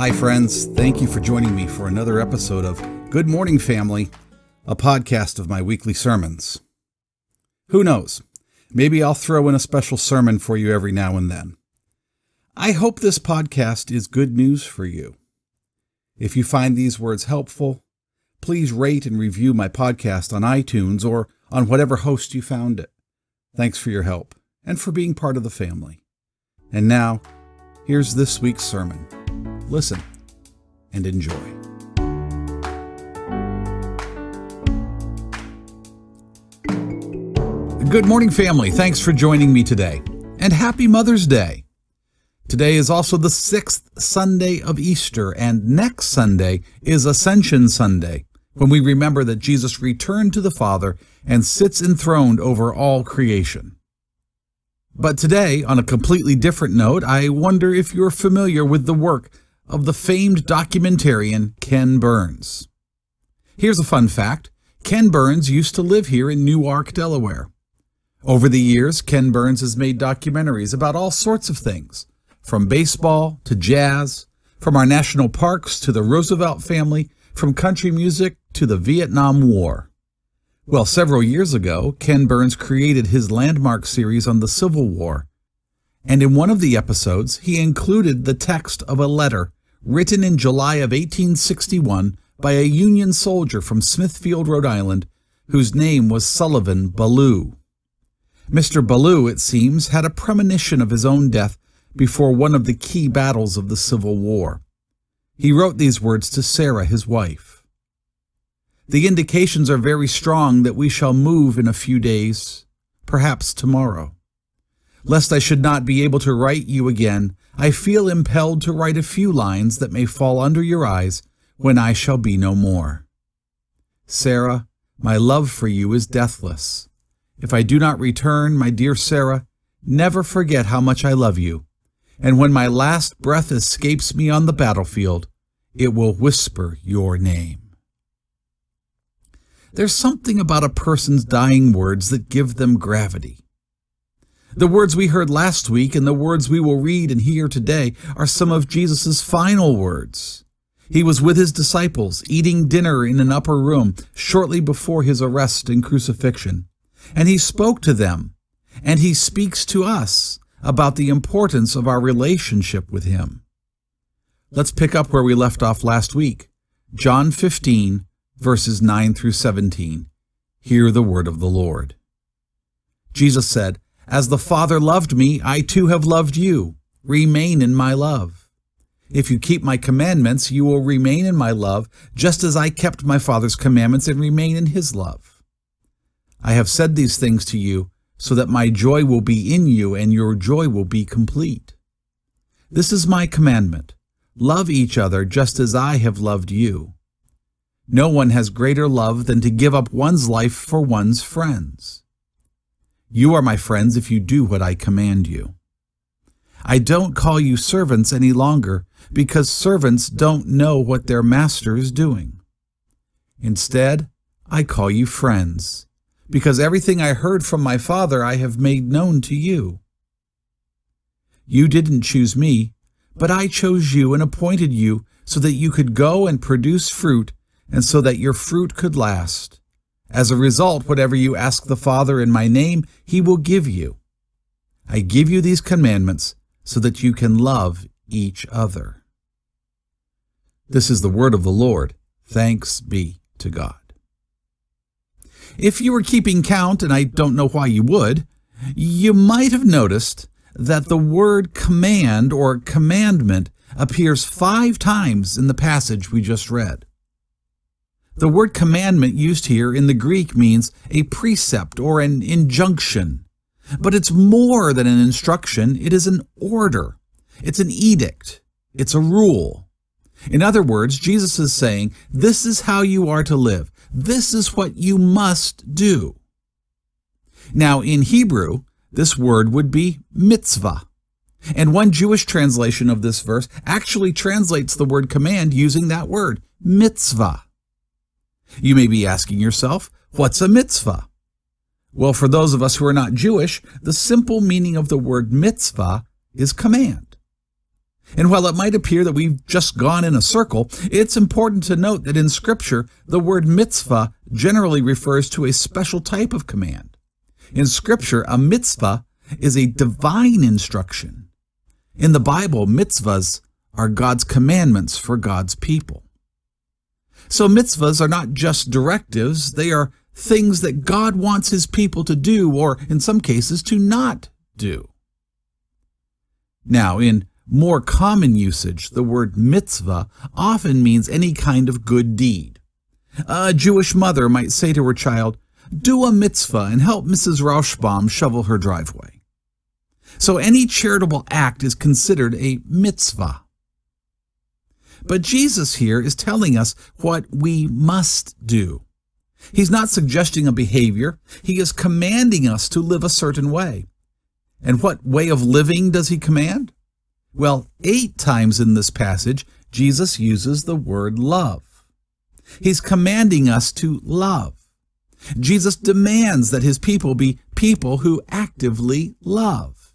Hi, friends. Thank you for joining me for another episode of Good Morning Family, a podcast of my weekly sermons. Who knows? Maybe I'll throw in a special sermon for you every now and then. I hope this podcast is good news for you. If you find these words helpful, please rate and review my podcast on iTunes or on whatever host you found it. Thanks for your help and for being part of the family. And now, here's this week's sermon. Listen and enjoy. Good morning, family. Thanks for joining me today. And happy Mother's Day. Today is also the sixth Sunday of Easter, and next Sunday is Ascension Sunday, when we remember that Jesus returned to the Father and sits enthroned over all creation. But today, on a completely different note, I wonder if you're familiar with the work of the famed documentarian Ken Burns. Here's a fun fact Ken Burns used to live here in Newark, Delaware. Over the years, Ken Burns has made documentaries about all sorts of things, from baseball to jazz, from our national parks to the Roosevelt family, from country music to the Vietnam War. Well, several years ago, Ken Burns created his landmark series on the Civil War. And in one of the episodes, he included the text of a letter written in July of 1861 by a Union soldier from Smithfield, Rhode Island, whose name was Sullivan Ballou. Mr. Ballou, it seems, had a premonition of his own death before one of the key battles of the Civil War. He wrote these words to Sarah, his wife. The indications are very strong that we shall move in a few days, perhaps tomorrow. Lest I should not be able to write you again, I feel impelled to write a few lines that may fall under your eyes when I shall be no more. Sarah, my love for you is deathless. If I do not return, my dear Sarah, never forget how much I love you, and when my last breath escapes me on the battlefield, it will whisper your name. There's something about a person's dying words that give them gravity. The words we heard last week and the words we will read and hear today are some of Jesus' final words. He was with his disciples, eating dinner in an upper room shortly before his arrest and crucifixion. And he spoke to them, and he speaks to us about the importance of our relationship with him. Let's pick up where we left off last week. John 15, verses 9 through 17. Hear the word of the Lord. Jesus said, As the Father loved me, I too have loved you. Remain in my love. If you keep my commandments, you will remain in my love, just as I kept my Father's commandments and remain in his love. I have said these things to you, so that my joy will be in you and your joy will be complete. This is my commandment. Love each other just as I have loved you. No one has greater love than to give up one's life for one's friends. You are my friends if you do what I command you. I don't call you servants any longer, because servants don't know what their master is doing. Instead, I call you friends, because everything I heard from my Father I have made known to you. You didn't choose me, but I chose you and appointed you so that you could go and produce fruit and so that your fruit could last. As a result, whatever you ask the Father in my name, he will give you. I give you these commandments so that you can love each other. This is the word of the Lord. Thanks be to God. If you were keeping count, and I don't know why you would, you might have noticed that the word command or commandment appears five times in the passage we just read. The word commandment used here in the Greek means a precept or an injunction. But it's more than an instruction, it is an order. It's an edict. It's a rule. In other words, Jesus is saying, This is how you are to live. This is what you must do. Now, in Hebrew, this word would be mitzvah. And one Jewish translation of this verse actually translates the word command using that word, mitzvah. You may be asking yourself, what's a mitzvah? Well, for those of us who are not Jewish, the simple meaning of the word mitzvah is command. And while it might appear that we've just gone in a circle, it's important to note that in Scripture, the word mitzvah generally refers to a special type of command. In Scripture, a mitzvah is a divine instruction. In the Bible, mitzvahs are God's commandments for God's people. So mitzvahs are not just directives, they are things that God wants his people to do, or in some cases, to not do. Now, in more common usage, the word mitzvah often means any kind of good deed. A Jewish mother might say to her child, Do a mitzvah and help Mrs. Rauschbaum shovel her driveway. So any charitable act is considered a mitzvah. But Jesus here is telling us what we must do. He's not suggesting a behavior, he is commanding us to live a certain way. And what way of living does he command? Well, eight times in this passage, Jesus uses the word love. He's commanding us to love. Jesus demands that his people be people who actively love.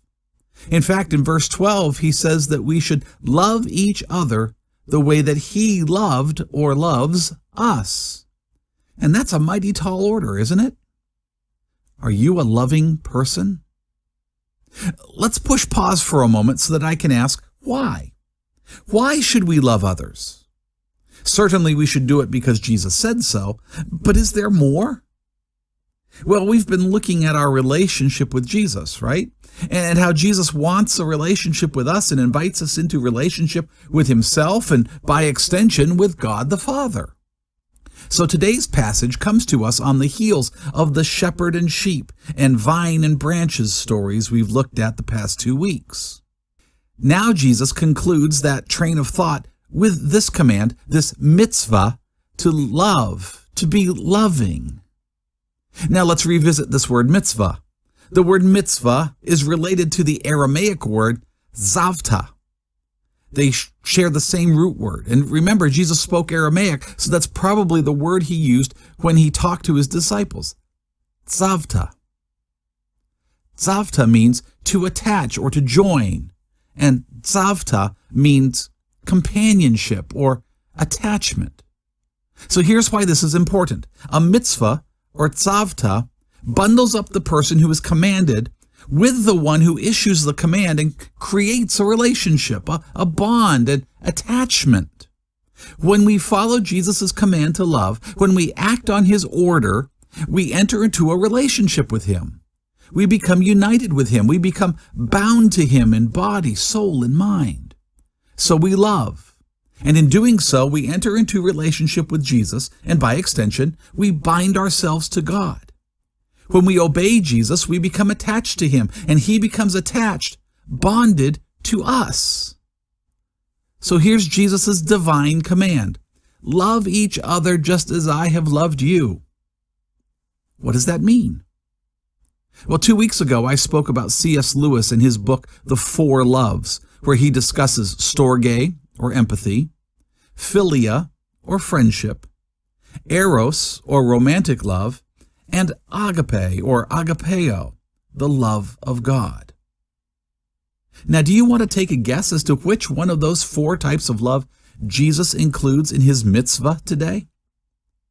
In fact, in verse 12, he says that we should love each other the way that he loved or loves us. And that's a mighty tall order, isn't it? Are you a loving person? Let's push pause for a moment so that I can ask why? Why should we love others? Certainly we should do it because Jesus said so, but is there more? Well, we've been looking at our relationship with Jesus, right? And how Jesus wants a relationship with us and invites us into relationship with himself and by extension with God the Father. So today's passage comes to us on the heels of the shepherd and sheep and vine and branches stories we've looked at the past two weeks. Now Jesus concludes that train of thought with this command, this mitzvah, to love, to be loving. Now let's revisit this word mitzvah. The word mitzvah is related to the Aramaic word zavta, they share the same root word. And remember, Jesus spoke Aramaic, so that's probably the word he used when he talked to his disciples. Zavta. Zavta means to attach or to join, and zavta means companionship or attachment. So here's why this is important. A mitzvah or tzavta bundles up the person who is commanded with the one who issues the command and creates a relationship, a, a bond, an attachment. When we follow Jesus' command to love, when we act on his order, we enter into a relationship with him. We become united with him. We become bound to him in body, soul, and mind. So we love. And in doing so, we enter into relationship with Jesus, and by extension, we bind ourselves to God. When we obey Jesus, we become attached to him, and he becomes attached, bonded to us. So here's Jesus' divine command love each other just as I have loved you. What does that mean? Well, two weeks ago, I spoke about C.S. Lewis in his book, The Four Loves, where he discusses storge, or empathy, philia, or friendship, eros, or romantic love, and agape or agapeo, the love of God. Now, do you want to take a guess as to which one of those four types of love Jesus includes in his mitzvah today?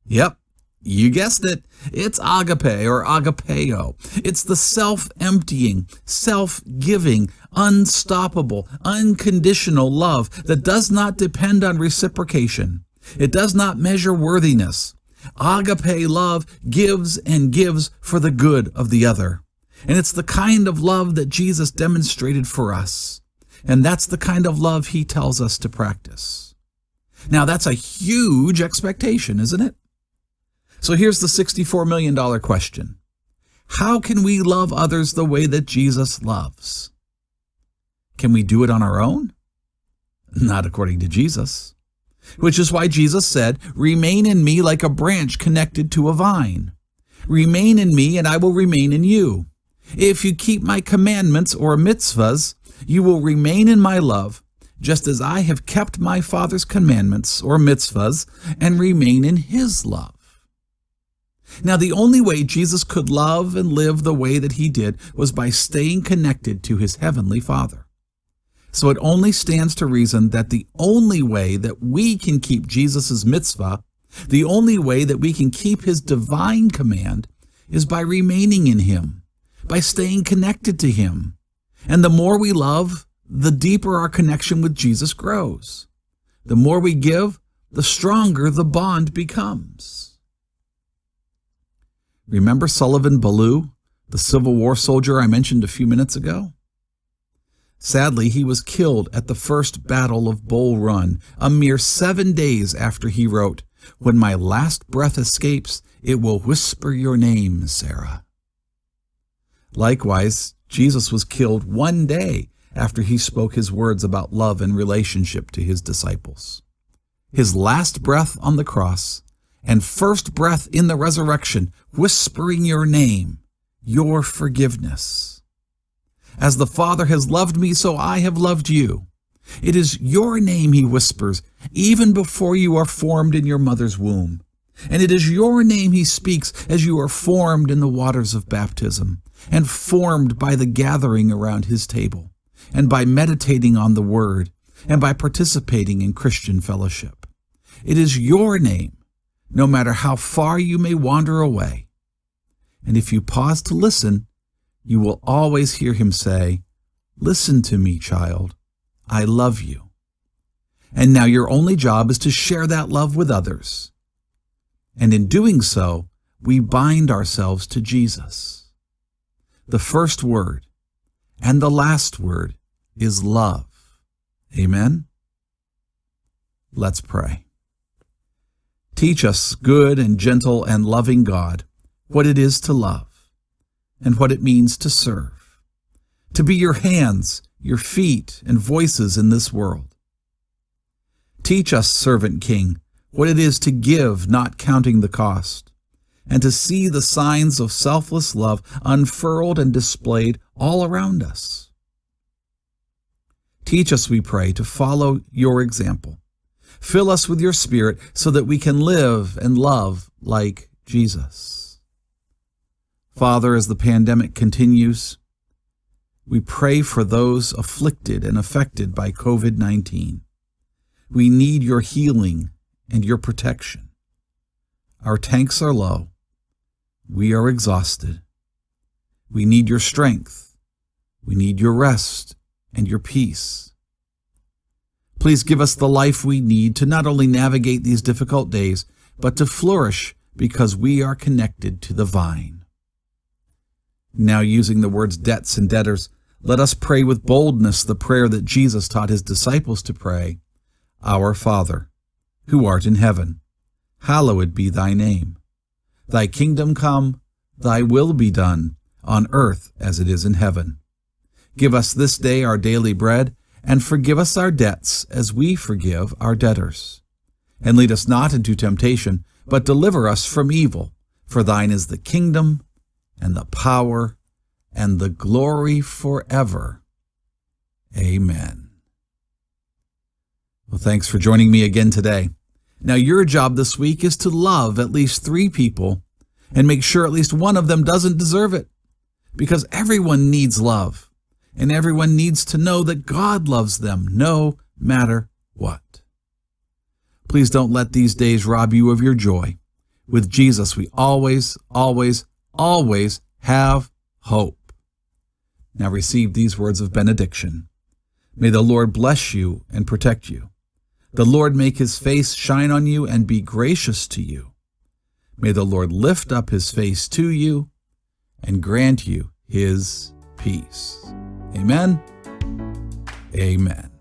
Yep, you guessed it. It's agape or agapeo. It's the self emptying, self giving, unstoppable, unconditional love that does not depend on reciprocation. It does not measure worthiness. Agape love gives and gives for the good of the other. And it's the kind of love that Jesus demonstrated for us. And that's the kind of love he tells us to practice. Now, that's a huge expectation, isn't it? So here's the $64 million question How can we love others the way that Jesus loves? Can we do it on our own? Not according to Jesus which is why Jesus said, Remain in me like a branch connected to a vine. Remain in me, and I will remain in you. If you keep my commandments or mitzvahs, you will remain in my love, just as I have kept my Father's commandments or mitzvahs and remain in his love. Now, the only way Jesus could love and live the way that he did was by staying connected to his heavenly Father. So it only stands to reason that the only way that we can keep Jesus' mitzvah, the only way that we can keep his divine command, is by remaining in him, by staying connected to him. And the more we love, the deeper our connection with Jesus grows. The more we give, the stronger the bond becomes. Remember Sullivan Ballou, the Civil War soldier I mentioned a few minutes ago? Sadly, he was killed at the First Battle of Bull Run, a mere seven days after he wrote, When my last breath escapes, it will whisper your name, Sarah. Likewise, Jesus was killed one day after he spoke his words about love and relationship to his disciples. His last breath on the cross and first breath in the resurrection, whispering your name, your forgiveness. As the Father has loved me, so I have loved you. It is your name, he whispers, even before you are formed in your mother's womb. And it is your name he speaks as you are formed in the waters of baptism, and formed by the gathering around his table, and by meditating on the word, and by participating in Christian fellowship. It is your name, no matter how far you may wander away. And if you pause to listen, you will always hear him say, Listen to me, child. I love you. And now your only job is to share that love with others. And in doing so, we bind ourselves to Jesus. The first word and the last word is love. Amen? Let's pray. Teach us, good and gentle and loving God, what it is to love and what it means to serve, to be your hands, your feet, and voices in this world. Teach us, servant King, what it is to give, not counting the cost, and to see the signs of selfless love unfurled and displayed all around us. Teach us, we pray, to follow your example. Fill us with your Spirit so that we can live and love like Jesus. Father, as the pandemic continues, we pray for those afflicted and affected by COVID 19. We need your healing and your protection. Our tanks are low. We are exhausted. We need your strength. We need your rest and your peace. Please give us the life we need to not only navigate these difficult days, but to flourish because we are connected to the vine. Now, using the words debts and debtors, let us pray with boldness the prayer that Jesus taught his disciples to pray Our Father, who art in heaven, hallowed be thy name. Thy kingdom come, thy will be done, on earth as it is in heaven. Give us this day our daily bread, and forgive us our debts as we forgive our debtors. And lead us not into temptation, but deliver us from evil. For thine is the kingdom, and the power and the glory forever. Amen. Well, thanks for joining me again today. Now, your job this week is to love at least three people and make sure at least one of them doesn't deserve it. Because everyone needs love, and everyone needs to know that God loves them no matter what. Please don't let these days rob you of your joy. With Jesus, we always, always, always have hope. Now receive these words of benediction. May the Lord bless you and protect you. The Lord make his face shine on you and be gracious to you. May the Lord lift up his face to you and grant you his peace. Amen. Amen.